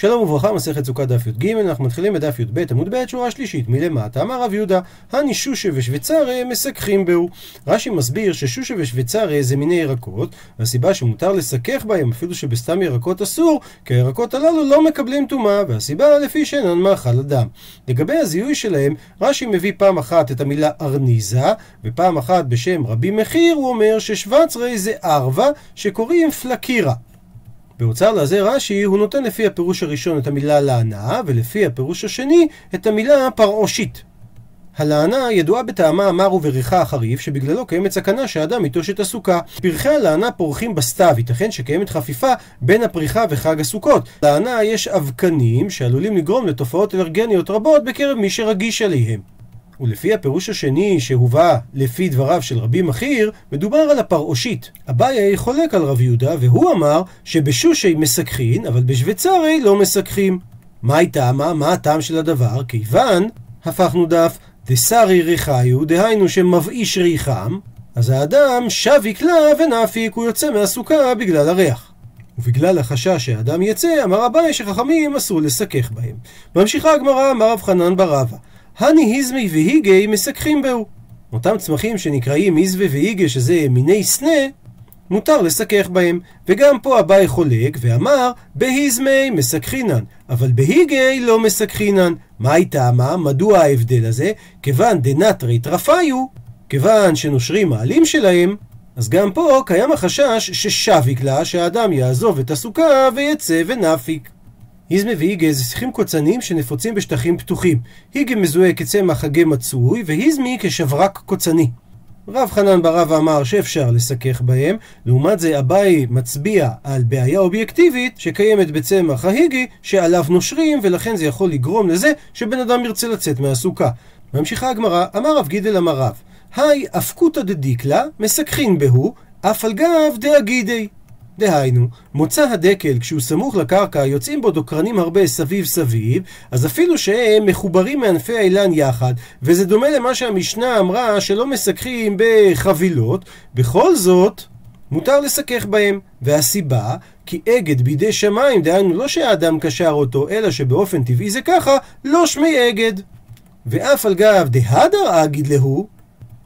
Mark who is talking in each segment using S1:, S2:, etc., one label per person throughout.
S1: שלום וברכה, מסכת סוכה דף י"ג, אנחנו מתחילים בדף י"ב עמוד ב', שורה שלישית מלמטה. אמר רב יהודה, הני שושה ושוויצרה מסככים בהו. רש"י מסביר ששושה ושוויצרה זה מיני ירקות, והסיבה שמותר לסכך בהם, אפילו שבסתם ירקות אסור, כי הירקות הללו לא מקבלים טומאה, והסיבה לפי שאינן מאכל אדם. לגבי הזיהוי שלהם, רש"י מביא פעם אחת את המילה ארניזה, ופעם אחת בשם רבי מחיר הוא אומר ששווצרי זה ערווה, שקוראים פלקירה. באוצר לזה רש"י הוא נותן לפי הפירוש הראשון את המילה לענה, ולפי הפירוש השני את המילה פרעושית. הלענה ידועה בטעמה המר ובריחה החריף, שבגללו קיימת סכנה שהאדם ייטוש את הסוכה. פרחי הלענה פורחים בסתיו, ייתכן שקיימת חפיפה בין הפריחה וחג הסוכות. לענה יש אבקנים שעלולים לגרום לתופעות אלרגניות רבות בקרב מי שרגיש עליהם. ולפי הפירוש השני שהובא לפי דבריו של רבי מכיר, מדובר על הפרעושית. אביי חולק על רב יהודה, והוא אמר שבשושי מסככין, אבל בשוויצרי לא מסככים. מה הייתה, מה, מה הטעם של הדבר? כיוון, הפכנו דף, דסרי ריחיו, דהיינו שמבאיש ריחם, אז האדם שב יקלע ונפיק, הוא יוצא מהסוכה בגלל הריח. ובגלל החשש שהאדם יצא, אמר אביי שחכמים אסור לסכך בהם. ממשיכה הגמרא, אמר רב חנן ברבא. הני היזמי והיגי מסככים בהו. אותם צמחים שנקראים היזווה והיגה, שזה מיני סנה, מותר לסכך בהם. וגם פה אביי חולק ואמר, בהיזמי מסככינן, אבל בהיגי לא מסככינן. מאי טעמא? מדוע ההבדל הזה? כיוון דנתרי טרפייהו, כיוון שנושרים העלים שלהם, אז גם פה קיים החשש ששביק לה שהאדם יעזוב את הסוכה ויצא ונפיק. היזמה והיגה זה שיחים קוצניים שנפוצים בשטחים פתוחים. היגה מזוהה כצמח הגה מצוי, והיזמי כשברק קוצני. רב חנן ברב אמר שאפשר לסכך בהם, לעומת זה אביי מצביע על בעיה אובייקטיבית שקיימת בצמח ההיגי, שעליו נושרים, ולכן זה יכול לגרום לזה שבן אדם ירצה לצאת מהסוכה. ממשיכה הגמרא, אמר רב גידל אמר רב, היי אפקותא דדיקלה, מסככין בהו, אף על גב דאגידי. דהיינו, מוצא הדקל כשהוא סמוך לקרקע יוצאים בו דוקרנים הרבה סביב סביב, אז אפילו שהם מחוברים מענפי האילן יחד, וזה דומה למה שהמשנה אמרה שלא מסככים בחבילות, בכל זאת מותר לסכך בהם. והסיבה, כי אגד בידי שמיים, דהיינו לא שהאדם קשר אותו, אלא שבאופן טבעי זה ככה, לא שמי אגד. ואף על גב דהדר אגיד להו,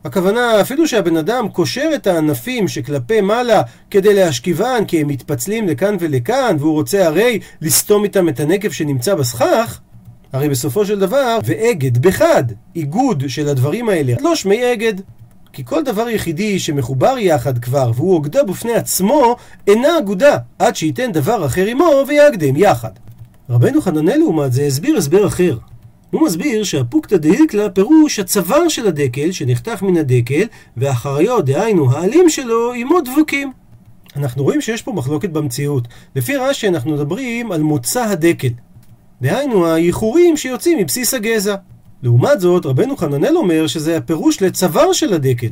S1: הכוונה, אפילו שהבן אדם קושר את הענפים שכלפי מעלה כדי להשכיבן כי הם מתפצלים לכאן ולכאן, והוא רוצה הרי לסתום איתם את הנקב שנמצא בסכך, הרי בסופו של דבר, ואגד בחד, איגוד של הדברים האלה, לא שמי אגד. כי כל דבר יחידי שמחובר יחד כבר, והוא אוגדה בפני עצמו, אינה אגודה, עד שייתן דבר אחר עמו ויאגדם יחד. רבנו חננאל לעומת זה הסביר הסבר אחר. הוא מסביר שהפוקתא דהיקלא פירוש הצוואר של הדקל שנחתך מן הדקל ואחריו, דהיינו העלים שלו, עמו דבוקים. אנחנו רואים שיש פה מחלוקת במציאות. לפי רש"י אנחנו מדברים על מוצא הדקל. דהיינו הייחורים שיוצאים מבסיס הגזע. לעומת זאת, רבנו חננאל אומר שזה הפירוש לצוואר של הדקל.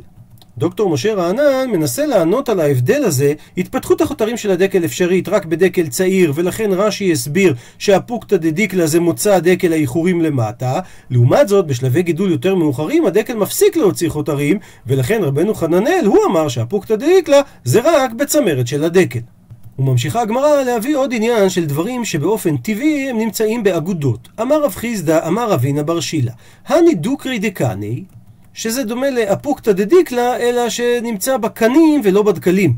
S1: דוקטור משה רענן מנסה לענות על ההבדל הזה, התפתחות החותרים של הדקל אפשרית רק בדקל צעיר, ולכן רש"י הסביר שהפוקתא דדיקלה זה מוצא הדקל האיחורים למטה, לעומת זאת בשלבי גידול יותר מאוחרים הדקל מפסיק להוציא חותרים, ולכן רבנו חננאל הוא אמר שהפוקתא דדיקלה זה רק בצמרת של הדקל. וממשיכה הגמרא להביא עוד עניין של דברים שבאופן טבעי הם נמצאים באגודות. אמר רב חיסדא, אמר רבינה בר שילה, הני דוקרי דקני שזה דומה לאפוקתא דדיקלה, אלא שנמצא בקנים ולא בדקלים.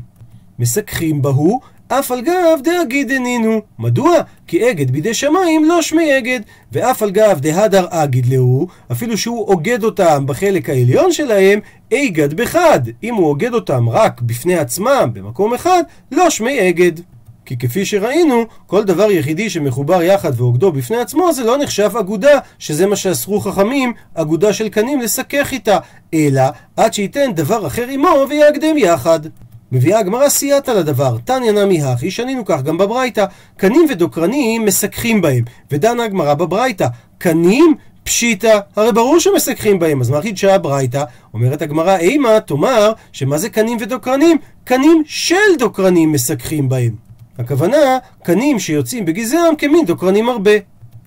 S1: מסככים בהו, אף על גב דאגיד דאגידנינו. מדוע? כי אגד בידי שמיים לא שמי אגד, ואף על גב דהדר אגיד להו, אפילו שהוא אוגד אותם בחלק העליון שלהם, איגד בחד. אם הוא אוגד אותם רק בפני עצמם, במקום אחד, לא שמי אגד. כי כפי שראינו, כל דבר יחידי שמחובר יחד ועוגדו בפני עצמו זה לא נחשב אגודה, שזה מה שאסרו חכמים, אגודה של קנים לסכך איתה, אלא עד שייתן דבר אחר עמו ויאגדם יחד. מביאה הגמרא סייעתא לדבר, תניא נמי הכי, שנינו כך גם בברייתא, קנים ודוקרנים מסככים בהם, ודנה הגמרא בברייתא, קנים פשיטא, הרי ברור שמסככים בהם, אז מה חידשה הברייתא? אומרת הגמרא, אימה, תאמר, שמה זה קנים ודוקרנים? קנים של דוקרנים מסככים בהם. הכוונה, קנים שיוצאים בגזעם כמין דוקרנים הרבה.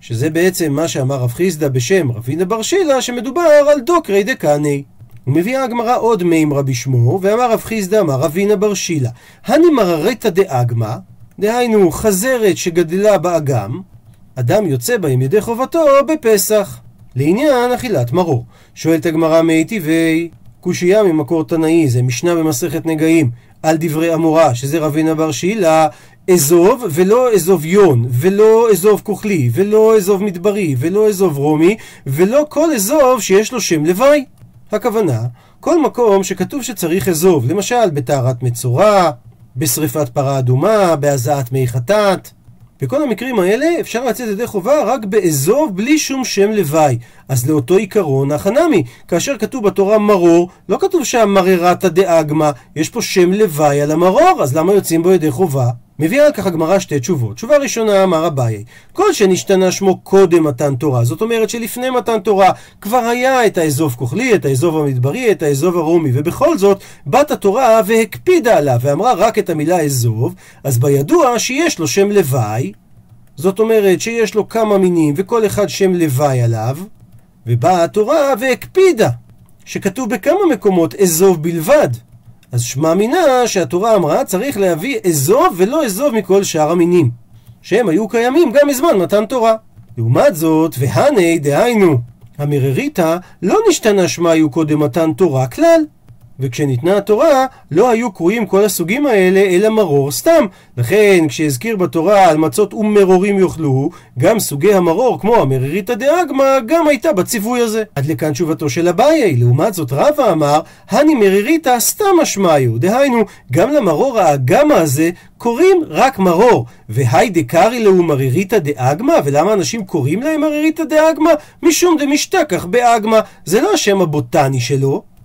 S1: שזה בעצם מה שאמר רב חיסדא בשם רבינה בר שילה, שמדובר על דוקרי דקני. ומביאה הגמרא עוד מימרא בשמו, ואמר רב חיסדא אמר רבינה בר שילה, הני מררתא דאגמא, דהיינו חזרת שגדלה באגם, אדם יוצא בהם ידי חובתו בפסח. לעניין אכילת מרור. שואלת הגמרא מי טבעי, קושייה ממקור תנאי, זה משנה במסכת נגעים, על דברי אמורה, שזה רבינה בר שילה, אזוב ולא אזוב יון, ולא אזוב כוכלי, ולא אזוב מדברי, ולא אזוב רומי, ולא כל אזוב שיש לו שם לוואי. הכוונה, כל מקום שכתוב שצריך אזוב, למשל בטהרת מצורע, בשריפת פרה אדומה, בהזעת מי חטאת, בכל המקרים האלה אפשר לצאת ידי חובה רק באזוב בלי שום שם לוואי. אז לאותו עיקרון החנמי, כאשר כתוב בתורה מרור, לא כתוב שם מררתא דאגמא, יש פה שם לוואי על המרור, אז למה יוצאים בו ידי חובה? מביאה על כך הגמרא שתי תשובות. תשובה ראשונה אמר אביי, כל שנשתנה שמו קודם מתן תורה, זאת אומרת שלפני מתן תורה כבר היה את האזוב כוכלי, את האזוב המדברי, את האזוב הרומי, ובכל זאת בת התורה והקפידה עליו ואמרה רק את המילה אזוב, אז בידוע שיש לו שם לוואי, זאת אומרת שיש לו כמה מינים וכל אחד שם לוואי עליו, ובאה התורה והקפידה, שכתוב בכמה מקומות אזוב בלבד. אז שמע מינה שהתורה אמרה צריך להביא אזוב ולא אזוב מכל שאר המינים, שהם היו קיימים גם מזמן מתן תורה. לעומת זאת, והנה דהיינו, המרריתא לא נשתנה שמה היו קודם מתן תורה כלל. וכשניתנה התורה, לא היו קרויים כל הסוגים האלה אלא מרור סתם. לכן, כשהזכיר בתורה על מצות ומרורים יאכלו, גם סוגי המרור, כמו המרריתא דאגמא, גם הייתה בציווי הזה. עד לכאן תשובתו של אביי. לעומת זאת, רבא אמר, הני מרריתא סתם אשמיו. דהיינו, גם למרור האגמא הזה קוראים רק מרור. והי דקרי להו מרריתא דאגמא, ולמה אנשים קוראים להם מרריתא דאגמא? משום דמשתכח באגמא. זה לא השם הבוטני שלו.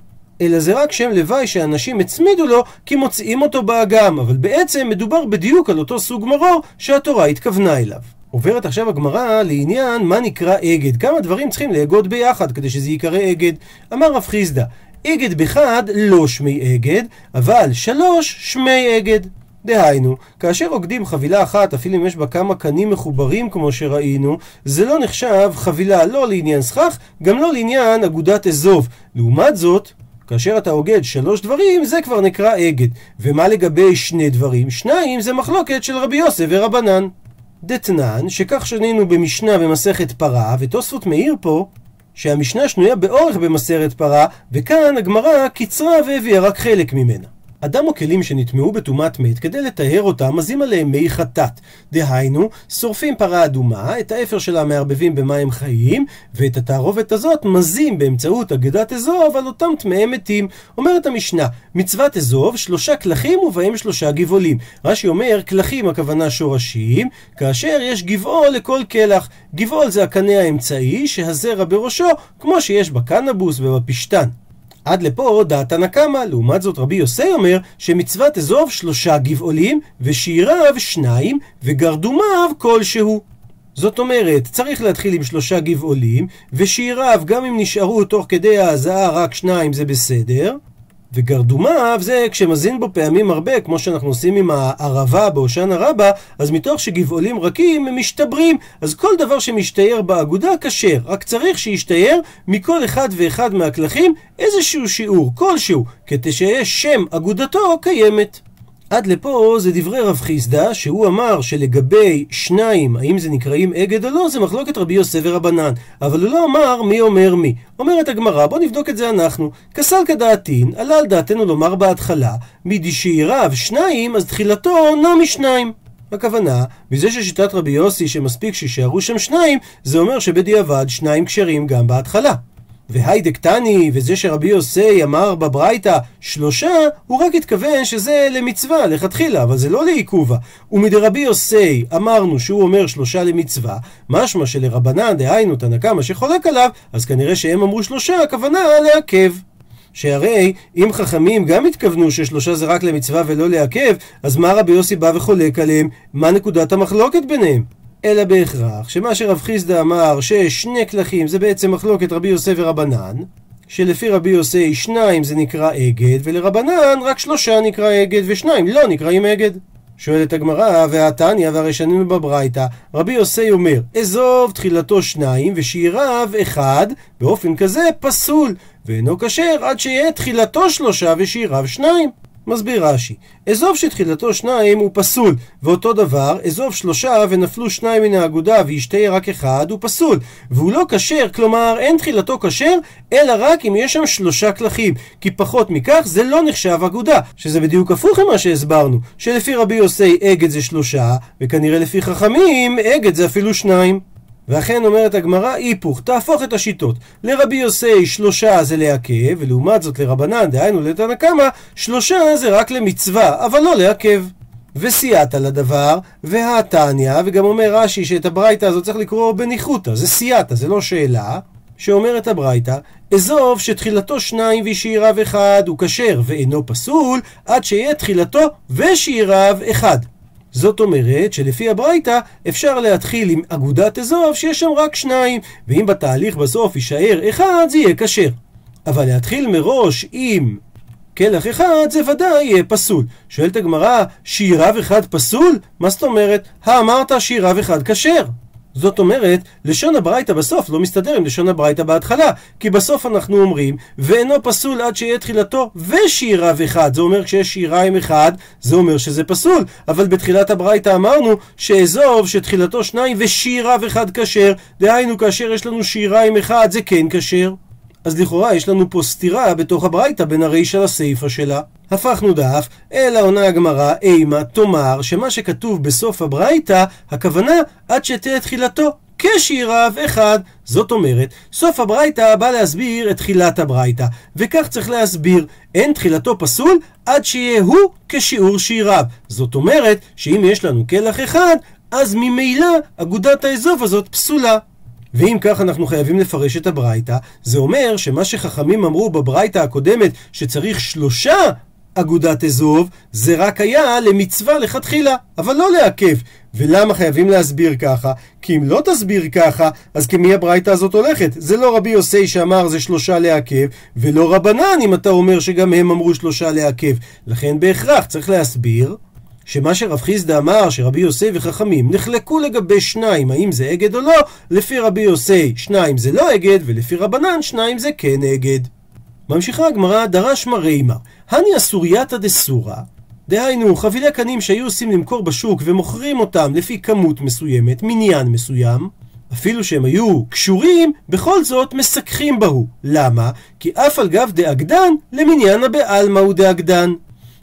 S1: אלא זה רק שם לוואי שאנשים הצמידו לו כי מוצאים אותו באגם, אבל בעצם מדובר בדיוק על אותו סוג מרור שהתורה התכוונה אליו. עוברת עכשיו הגמרא לעניין מה נקרא אגד. כמה דברים צריכים לאגוד ביחד כדי שזה ייקרא אגד. אמר רב חיסדא, אגד בחד לא שמי אגד, אבל שלוש שמי אגד. דהיינו, כאשר עוקדים חבילה אחת, אפילו אם יש בה כמה קנים מחוברים כמו שראינו, זה לא נחשב חבילה לא לעניין סכך, גם לא לעניין אגודת אזוב. לעומת זאת, כאשר אתה אוגד שלוש דברים, זה כבר נקרא אגד. ומה לגבי שני דברים? שניים זה מחלוקת של רבי יוסף ורבנן. דתנן, שכך שנינו במשנה במסכת פרה, ותוספות מאיר פה, שהמשנה שנויה באורך במסכת פרה, וכאן הגמרא קיצרה והביאה רק חלק ממנה. אדם או כלים שנטמעו בטומאת מת, כדי לטהר אותם, מזים עליהם מי חטאת. דהיינו, שורפים פרה אדומה, את האפר שלה מערבבים במים חיים, ואת התערובת הזאת מזים באמצעות אגדת אזוב על אותם טמאי מתים. אומרת המשנה, מצוות אזוב, שלושה כלכים ובהם שלושה גבעולים. רש"י אומר, כלכים הכוונה שורשים, כאשר יש גבעול לכל כלח. גבעול זה הקנה האמצעי, שהזרע בראשו, כמו שיש בקנבוס ובפשתן. עד לפה דעת הנקמה, לעומת זאת רבי יוסי אומר שמצוות אזוב שלושה גבעולים ושיריו שניים וגרדומיו כלשהו. זאת אומרת, צריך להתחיל עם שלושה גבעולים, ושיריו, גם אם נשארו תוך כדי ההזעה רק שניים זה בסדר, וגרדומיו זה כשמזין בו פעמים הרבה, כמו שאנחנו עושים עם הערבה בהושענא רבה, אז מתוך שגבעולים רכים הם משתברים. אז כל דבר שמשתייר באגודה כשר, רק צריך שישתייר מכל אחד ואחד מהכלכים איזשהו שיעור, כלשהו, כדי שיש שם אגודתו קיימת. עד לפה זה דברי רב חיסדא, שהוא אמר שלגבי שניים, האם זה נקראים אגד או לא, זה מחלוקת רבי יוסף ורבנן. אבל הוא לא אמר מי אומר מי. אומרת הגמרא, בוא נבדוק את זה אנחנו. כסל כדעתין, עלה על דעתנו לומר בהתחלה, מדשאיריו שניים, אז תחילתו נע משניים. הכוונה, מזה ששיטת רבי יוסי שמספיק שישארו שם שניים, זה אומר שבדיעבד שניים כשרים גם בהתחלה. והיידק תני, וזה שרבי יוסי אמר בברייתא שלושה, הוא רק התכוון שזה למצווה, לכתחילה, אבל זה לא לעיכובה. ומדרבי יוסי אמרנו שהוא אומר שלושה למצווה, משמע שלרבנן, דהיינו תנא קמא שחולק עליו, אז כנראה שהם אמרו שלושה, הכוונה לעכב. שהרי אם חכמים גם התכוונו ששלושה זה רק למצווה ולא לעכב, אז מה רבי יוסי בא וחולק עליהם? מה נקודת המחלוקת ביניהם? אלא בהכרח שמה שרב חיסדא אמר ששני כלכים זה בעצם מחלוקת רבי יוסף ורבנן שלפי רבי יוסי שניים זה נקרא אגד ולרבנן רק שלושה נקרא אגד ושניים לא נקראים אגד. שואלת הגמרא והתניא והרשנים בברייתא רבי יוסי אומר אזוב תחילתו שניים ושיריו אחד באופן כזה פסול ואינו כשר עד שיהיה תחילתו שלושה ושיריו שניים מסביר רש"י, אזוב שתחילתו שניים הוא פסול, ואותו דבר, אזוב שלושה ונפלו שניים מן האגודה וישתהיה רק אחד, הוא פסול, והוא לא כשר, כלומר אין תחילתו כשר, אלא רק אם יש שם שלושה כלכים, כי פחות מכך זה לא נחשב אגודה, שזה בדיוק הפוך ממה שהסברנו, שלפי רבי יוסי אגד זה שלושה, וכנראה לפי חכמים אגד זה אפילו שניים. ואכן אומרת הגמרא, היפוך, תהפוך את השיטות. לרבי יוסי שלושה זה לעכב, ולעומת זאת לרבנן, דהיינו לתנא קמא, שלושה זה רק למצווה, אבל לא לעכב. וסייעת לדבר, והתניא, וגם אומר רש"י שאת הברייתא הזאת צריך לקרוא בניחותא, זה סייעתא, זה לא שאלה, שאומרת הברייתא, אזוב שתחילתו שניים ושאיריו אחד הוא כשר ואינו פסול, עד שיהיה תחילתו ושאיריו אחד. זאת אומרת שלפי הברייתא אפשר להתחיל עם אגודת אזוב שיש שם רק שניים, ואם בתהליך בסוף יישאר אחד זה יהיה כשר. אבל להתחיל מראש עם כלח אחד זה ודאי יהיה פסול. שואלת הגמרא, שיריו אחד פסול? מה זאת אומרת? האמרת שיריו אחד כשר. זאת אומרת, לשון הברייתא בסוף לא מסתדר עם לשון הברייתא בהתחלה, כי בסוף אנחנו אומרים, ואינו פסול עד שיהיה תחילתו ושיריו אחד. זה אומר כשיש שיריים אחד, זה אומר שזה פסול. אבל בתחילת הברייתא אמרנו שאזוב שתחילתו שניים ושיריו אחד כשר, דהיינו כאשר יש לנו שיריים אחד זה כן כשר. אז לכאורה יש לנו פה סתירה בתוך הברייתא בין הרישא לסיפא שלה. הפכנו דף, אלא עונה הגמרא, אימה תאמר שמה שכתוב בסוף הברייתא, הכוונה עד שתהיה תחילתו כשיריו אחד. זאת אומרת, סוף הברייתא בא להסביר את תחילת הברייתא, וכך צריך להסביר, אין תחילתו פסול עד שיהיה הוא כשיעור שיריו. זאת אומרת, שאם יש לנו כלח אחד, אז ממילא אגודת האזוב הזאת פסולה. ואם כך אנחנו חייבים לפרש את הברייתא, זה אומר שמה שחכמים אמרו בברייתא הקודמת שצריך שלושה אגודת אזוב, זה רק היה למצווה לכתחילה, אבל לא לעכב. ולמה חייבים להסביר ככה? כי אם לא תסביר ככה, אז כמי הברייתא הזאת הולכת? זה לא רבי יוסי שאמר זה שלושה לעכב, ולא רבנן אם אתה אומר שגם הם אמרו שלושה לעכב. לכן בהכרח צריך להסביר שמה שרב חיסדא אמר שרבי יוסי וחכמים נחלקו לגבי שניים, האם זה אגד או לא, לפי רבי יוסי שניים זה לא אגד, ולפי רבנן שניים זה כן אגד. ממשיכה הגמרא, דרש מרימה, הני אסורייתא דסורא, דהיינו חבילי קנים שהיו עושים למכור בשוק ומוכרים אותם לפי כמות מסוימת, מניין מסוים, אפילו שהם היו קשורים, בכל זאת מסככים בהו. למה? כי אף על גב דאגדן, למניין הבעלמא הוא דאגדן.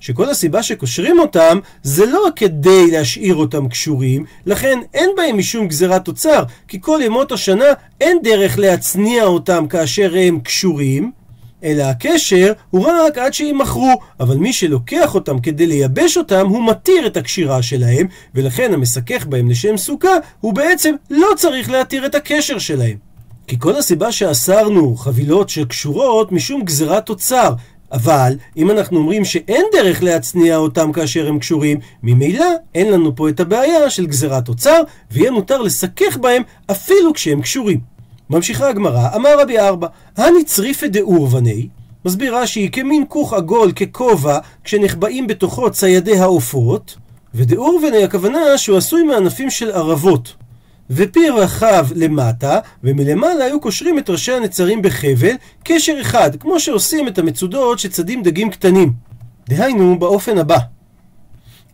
S1: שכל הסיבה שקושרים אותם זה לא כדי להשאיר אותם קשורים, לכן אין בהם משום גזירת תוצר, כי כל ימות השנה אין דרך להצניע אותם כאשר הם קשורים, אלא הקשר הוא רק עד שימכרו, אבל מי שלוקח אותם כדי לייבש אותם, הוא מתיר את הקשירה שלהם, ולכן המסכך בהם לשם סוכה, הוא בעצם לא צריך להתיר את הקשר שלהם. כי כל הסיבה שאסרנו חבילות שקשורות משום גזירת תוצר, אבל אם אנחנו אומרים שאין דרך להצניע אותם כאשר הם קשורים, ממילא אין לנו פה את הבעיה של גזירת אוצר, ויהיה מותר לסכך בהם אפילו כשהם קשורים. ממשיכה הגמרא, אמר רבי ארבע, הני צריפא דאורבני, מסביר רש"י, כמין כוך עגול ככובע, כשנחבאים בתוכו ציידי העופות, ודאורבני הכוונה שהוא עשוי מענפים של ערבות. ופי רחב למטה, ומלמעלה היו קושרים את ראשי הנצרים בחבל, קשר אחד, כמו שעושים את המצודות שצדים דגים קטנים. דהיינו, באופן הבא.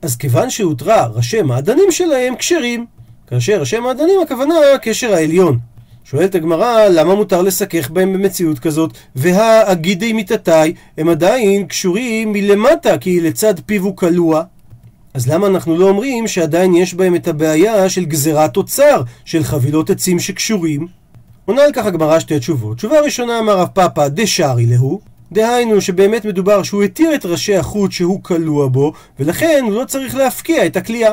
S1: אז כיוון שהותרה ראשי מעדנים שלהם כשרים, כאשר ראשי מעדנים הכוונה הקשר העליון. שואלת הגמרא, למה מותר לסכך בהם במציאות כזאת? והאגידי מיתתי הם עדיין קשורים מלמטה, כי לצד פיו הוא כלוע. אז למה אנחנו לא אומרים שעדיין יש בהם את הבעיה של גזירת אוצר, של חבילות עצים שקשורים? עונה על כך הגמרא שתי תשובות. תשובה ראשונה אמר רב פאפא דשארי להו, דהיינו שבאמת מדובר שהוא התיר את ראשי החוט שהוא כלוא בו, ולכן הוא לא צריך להפקיע את הכלייה.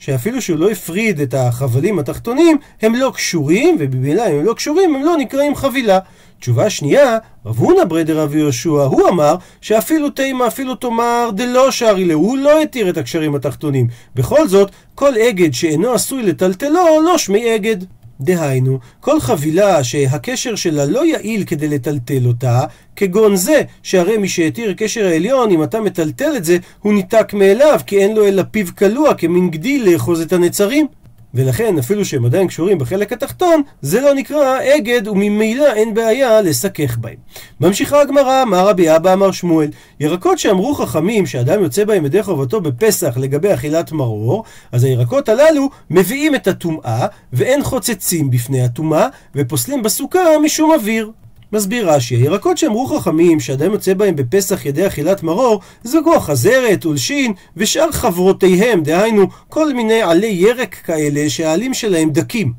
S1: שאפילו שהוא לא הפריד את החבלים התחתונים, הם לא קשורים, ובמילה הם לא קשורים, הם לא נקראים חבילה. תשובה שנייה, רב הונא ברדר רבי יהושע, הוא אמר שאפילו תימא אפילו תאמר דלא שרי לו, הוא לא התיר את הקשרים התחתונים. בכל זאת, כל אגד שאינו עשוי לטלטלו, לא שמי אגד. דהיינו, כל חבילה שהקשר שלה לא יעיל כדי לטלטל אותה, כגון זה, שהרי מי שהתיר קשר העליון, אם אתה מטלטל את זה, הוא ניתק מאליו, כי אין לו אלא פיו כלוע, כמין גדיל לאחוז את הנצרים. ולכן אפילו שהם עדיין קשורים בחלק התחתון, זה לא נקרא אגד וממילא אין בעיה לסכך בהם. ממשיכה הגמרא, מה רבי אבא אמר שמואל, ירקות שאמרו חכמים שאדם יוצא בהם ידי חובתו בפסח לגבי אכילת מרור, אז הירקות הללו מביאים את הטומאה, ואין חוצצים בפני הטומאה, ופוסלים בסוכה משום אוויר. מסביר רש"י, הירקות שאמרו חכמים שאדם יוצא בהם בפסח ידי אכילת מרור, כמו חזרת, אולשין ושאר חברותיהם, דהיינו כל מיני עלי ירק כאלה שהעלים שלהם דקים.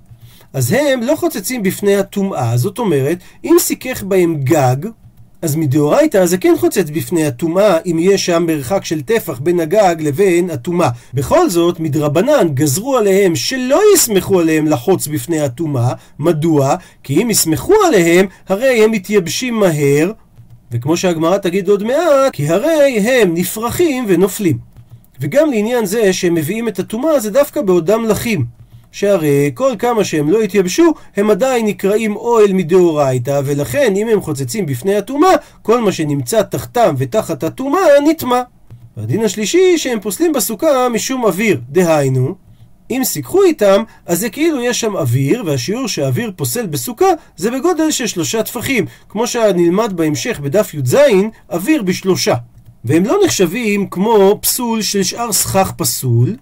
S1: אז הם לא חוצצים בפני הטומאה, זאת אומרת, אם סיכך בהם גג, אז מדאורייתא זה כן חוצץ בפני הטומאה אם יש שם מרחק של טפח בין הגג לבין הטומאה. בכל זאת, מדרבנן גזרו עליהם שלא יסמכו עליהם לחוץ בפני הטומאה. מדוע? כי אם יסמכו עליהם, הרי הם מתייבשים מהר, וכמו שהגמרא תגיד עוד מעט, כי הרי הם נפרחים ונופלים. וגם לעניין זה שהם מביאים את הטומאה זה דווקא בעודם לחים. שהרי כל כמה שהם לא התייבשו, הם עדיין נקראים אוהל מדאורייתא, ולכן אם הם חוצצים בפני הטומאה, כל מה שנמצא תחתם ותחת הטומאה נטמע. והדין השלישי, שהם פוסלים בסוכה משום אוויר, דהיינו, אם סיככו איתם, אז זה כאילו יש שם אוויר, והשיעור שהאוויר פוסל בסוכה זה בגודל של שלושה טפחים, כמו שנלמד בהמשך בדף י"ז, אוויר בשלושה. והם לא נחשבים כמו פסול של שאר סכך פסול,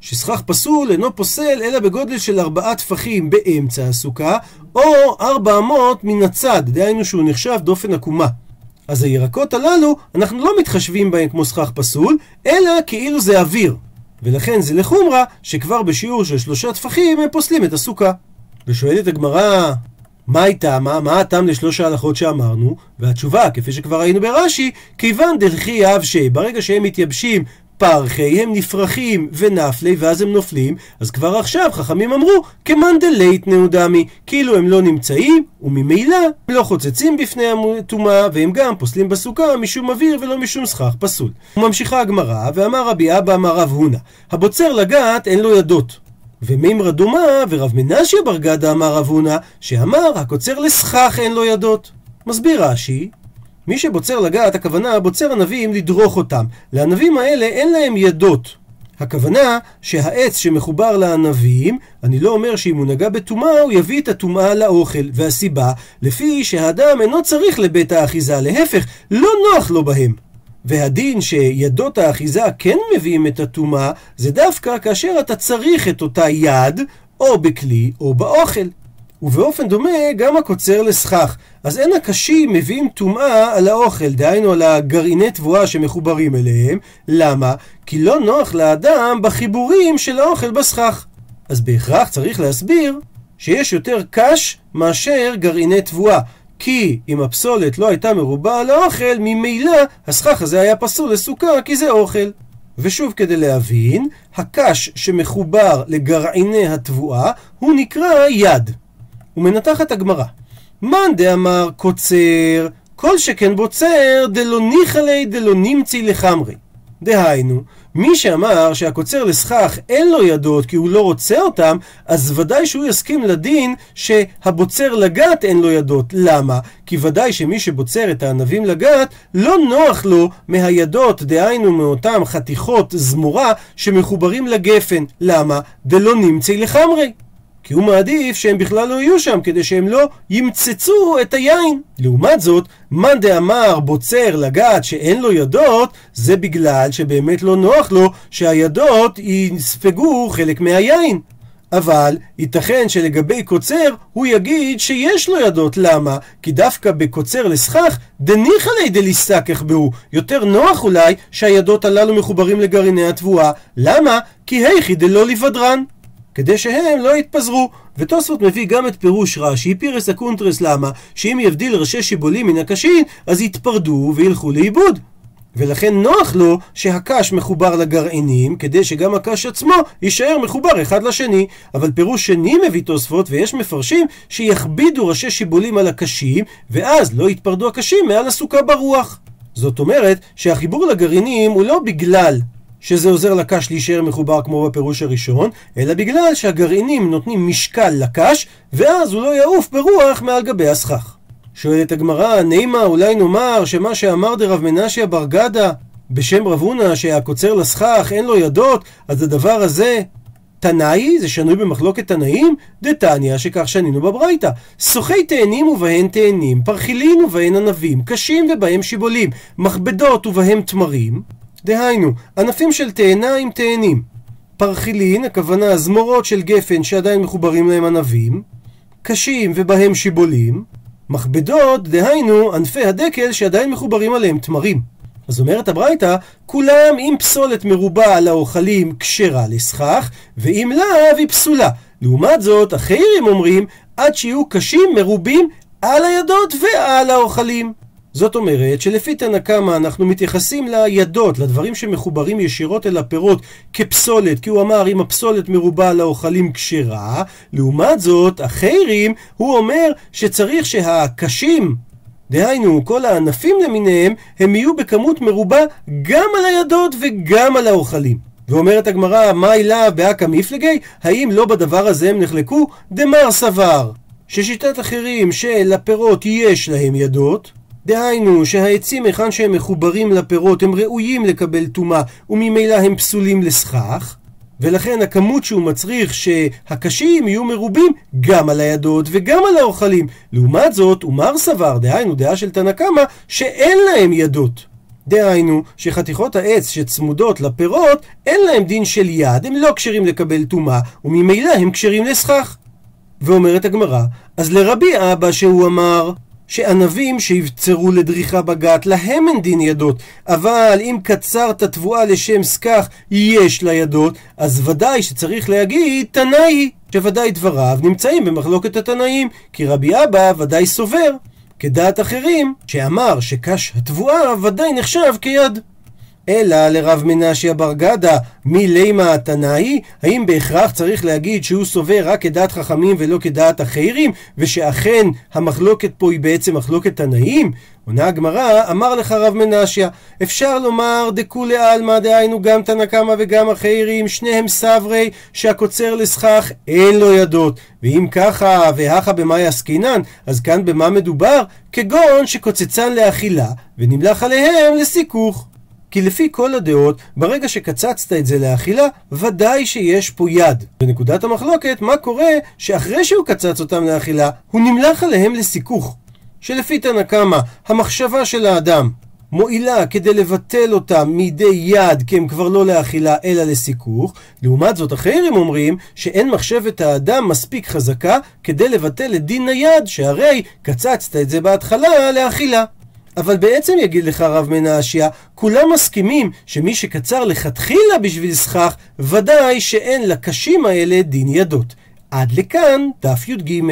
S1: שסכך פסול אינו פוסל אלא בגודל של ארבעה טפחים באמצע הסוכה, או ארבע אמות מן הצד, דהיינו שהוא נחשב דופן עקומה. אז הירקות הללו, אנחנו לא מתחשבים בהם כמו סכך פסול, אלא כאילו זה אוויר. ולכן זה לחומרה, שכבר בשיעור של שלושה טפחים הם פוסלים את הסוכה. ושואלת הגמרא, מה הייתה, מה, מה הטעם לשלוש ההלכות שאמרנו? והתשובה, כפי שכבר ראינו ברש"י, כיוון דרכי אבשי, ברגע שהם מתייבשים פרחי הם נפרחים ונפלי ואז הם נופלים, אז כבר עכשיו חכמים אמרו כמאן דלית נאודמי, כאילו הם לא נמצאים, וממילא הם לא חוצצים בפני הטומאה, והם גם פוסלים בסוכה משום אוויר ולא משום סכך פסול. וממשיכה הגמרא, ואמר רבי אבא אמר רב הונא, הבוצר לגעת אין לו ידות. ומימרא דומה ורב מנשיה בר גדה אמר רב הונא, שאמר הקוצר לסכך אין לו ידות. מסביר רש"י, מי שבוצר לגעת, הכוונה בוצר ענבים לדרוך אותם. לענבים האלה אין להם ידות. הכוונה שהעץ שמחובר לענבים, אני לא אומר שאם הוא נגע בטומאה, הוא יביא את הטומאה לאוכל. והסיבה, לפי שהאדם אינו צריך לבית האחיזה, להפך, לא נוח לו בהם. והדין שידות האחיזה כן מביאים את הטומאה, זה דווקא כאשר אתה צריך את אותה יד, או בכלי או באוכל. ובאופן דומה גם הקוצר לסכך. אז אין הקשים מביאים טומאה על האוכל, דהיינו על הגרעיני תבואה שמחוברים אליהם. למה? כי לא נוח לאדם בחיבורים של האוכל בסכך. אז בהכרח צריך להסביר שיש יותר קש מאשר גרעיני תבואה. כי אם הפסולת לא הייתה מרובה על האוכל, ממילא הסכך הזה היה פסול לסוכה כי זה אוכל. ושוב כדי להבין, הקש שמחובר לגרעיני התבואה הוא נקרא יד. ומנתחת הגמרא. מאן דאמר קוצר, כל שכן בוצר, דלא ניחא ליה דלא נמצי לחמרי. דהיינו, מי שאמר שהקוצר לסכך אין לו ידות כי הוא לא רוצה אותם, אז ודאי שהוא יסכים לדין שהבוצר לגת אין לו ידות. למה? כי ודאי שמי שבוצר את הענבים לגת, לא נוח לו מהידות, דהיינו מאותם חתיכות זמורה שמחוברים לגפן. למה? דלא נמצי לחמרי. כי הוא מעדיף שהם בכלל לא יהיו שם, כדי שהם לא ימצצו את היין. לעומת זאת, מאן דאמר בוצר לגעת שאין לו ידות, זה בגלל שבאמת לא נוח לו שהידות יספגו חלק מהיין. אבל ייתכן שלגבי קוצר הוא יגיד שיש לו ידות, למה? כי דווקא בקוצר לסכך דניחא ליה דליסתכך בהו, יותר נוח אולי שהידות הללו מחוברים לגרעיני התבואה, למה? כי היכי דלא לבדרן. כדי שהם לא יתפזרו. ותוספות מביא גם את פירוש רש"י, פירש הקונטרס למה? שאם יבדיל ראשי שיבולים מן הקשין, אז יתפרדו וילכו לאיבוד. ולכן נוח לו שהקש מחובר לגרעינים, כדי שגם הקש עצמו יישאר מחובר אחד לשני. אבל פירוש שני מביא תוספות, ויש מפרשים שיכבידו ראשי שיבולים על הקשים, ואז לא יתפרדו הקשים מעל הסוכה ברוח. זאת אומרת שהחיבור לגרעינים הוא לא בגלל שזה עוזר לקש להישאר מחובר כמו בפירוש הראשון, אלא בגלל שהגרעינים נותנים משקל לקש, ואז הוא לא יעוף ברוח מעל גבי הסכך. שואלת הגמרא, נימה אולי נאמר שמה שאמר דרב מנשיה בר גדה בשם רב הונא שהקוצר לסכך אין לו ידות, אז הדבר הזה תנאי, זה שנוי במחלוקת תנאים, דתניא שכך שנינו בברייתא. סוחי תאנים ובהן תאנים, פרחילין ובהן ענבים, קשים ובהם שיבולים, מכבדות ובהם תמרים. דהיינו, ענפים של תאנה עם תאנים. פרחילין, הכוונה זמורות של גפן שעדיין מחוברים להם ענבים. קשים ובהם שיבולים. מכבדות, דהיינו, ענפי הדקל שעדיין מחוברים עליהם תמרים. אז אומרת הברייתא, כולם עם פסולת מרובה על האוכלים כשרה לסכך, ואם לאו היא פסולה. לעומת זאת, החיירים אומרים, עד שיהיו קשים מרובים על הידות ועל האוכלים. זאת אומרת שלפי תנא קמא אנחנו מתייחסים לידות, לדברים שמחוברים ישירות אל הפירות כפסולת, כי הוא אמר אם הפסולת מרובה על האוכלים כשרה, לעומת זאת, החיירים, הוא אומר שצריך שהקשים דהיינו, כל הענפים למיניהם, הם יהיו בכמות מרובה גם על הידות וגם על האוכלים. ואומרת הגמרא, מאי לאו באקא מפלגי? האם לא בדבר הזה הם נחלקו? דמר סבר. ששיטת אחרים שלפירות יש להם ידות, דהיינו שהעצים היכן שהם מחוברים לפירות הם ראויים לקבל טומאה וממילא הם פסולים לסכך ולכן הכמות שהוא מצריך שהקשים יהיו מרובים גם על הידות וגם על האוכלים. לעומת זאת, ומר סבר, דהיינו דעה של תנא קמא, שאין להם ידות. דהיינו, שחתיכות העץ שצמודות לפירות, אין להם דין של יד, הם לא כשרים לקבל טומאה, וממילא הם כשרים לסכך. ואומרת הגמרא, אז לרבי אבא שהוא אמר, שענבים שיבצרו לדריכה בגת, להם אין דין ידות. אבל אם קצרת תבואה לשם סכך יש לה ידות, אז ודאי שצריך להגיד תנאי, שוודאי דבריו נמצאים במחלוקת התנאים, כי רבי אבא ודאי סובר. כדעת אחרים, שאמר שקש התבואה ודאי נחשב כיד. אלא לרב מנשיה בר גדה מלימה התנאי, האם בהכרח צריך להגיד שהוא סובר רק כדעת חכמים ולא כדעת החיירים, ושאכן המחלוקת פה היא בעצם מחלוקת תנאים? עונה הגמרא, אמר לך רב מנשיה, אפשר לומר דכולי עלמא, דהיינו גם תנא קמא וגם החיירים, שניהם סברי, שהקוצר לסכך אין לו ידות. ואם ככה, והכה במאי עסקינן, אז כאן במה מדובר? כגון שקוצצן לאכילה, ונמלח עליהם לסיכוך. כי לפי כל הדעות, ברגע שקצצת את זה לאכילה, ודאי שיש פה יד. בנקודת המחלוקת, מה קורה שאחרי שהוא קצץ אותם לאכילה, הוא נמלח עליהם לסיכוך. שלפי תנא קמא, המחשבה של האדם מועילה כדי לבטל אותם מידי יד כי הם כבר לא לאכילה אלא לסיכוך. לעומת זאת אחרים אומרים שאין מחשבת האדם מספיק חזקה כדי לבטל את דין היד שהרי קצצת את זה בהתחלה לאכילה. אבל בעצם יגיד לך רב מנשיה, כולם מסכימים שמי שקצר לכתחילה בשביל סכך, ודאי שאין לקשים האלה דין ידות. עד לכאן דף י"ג.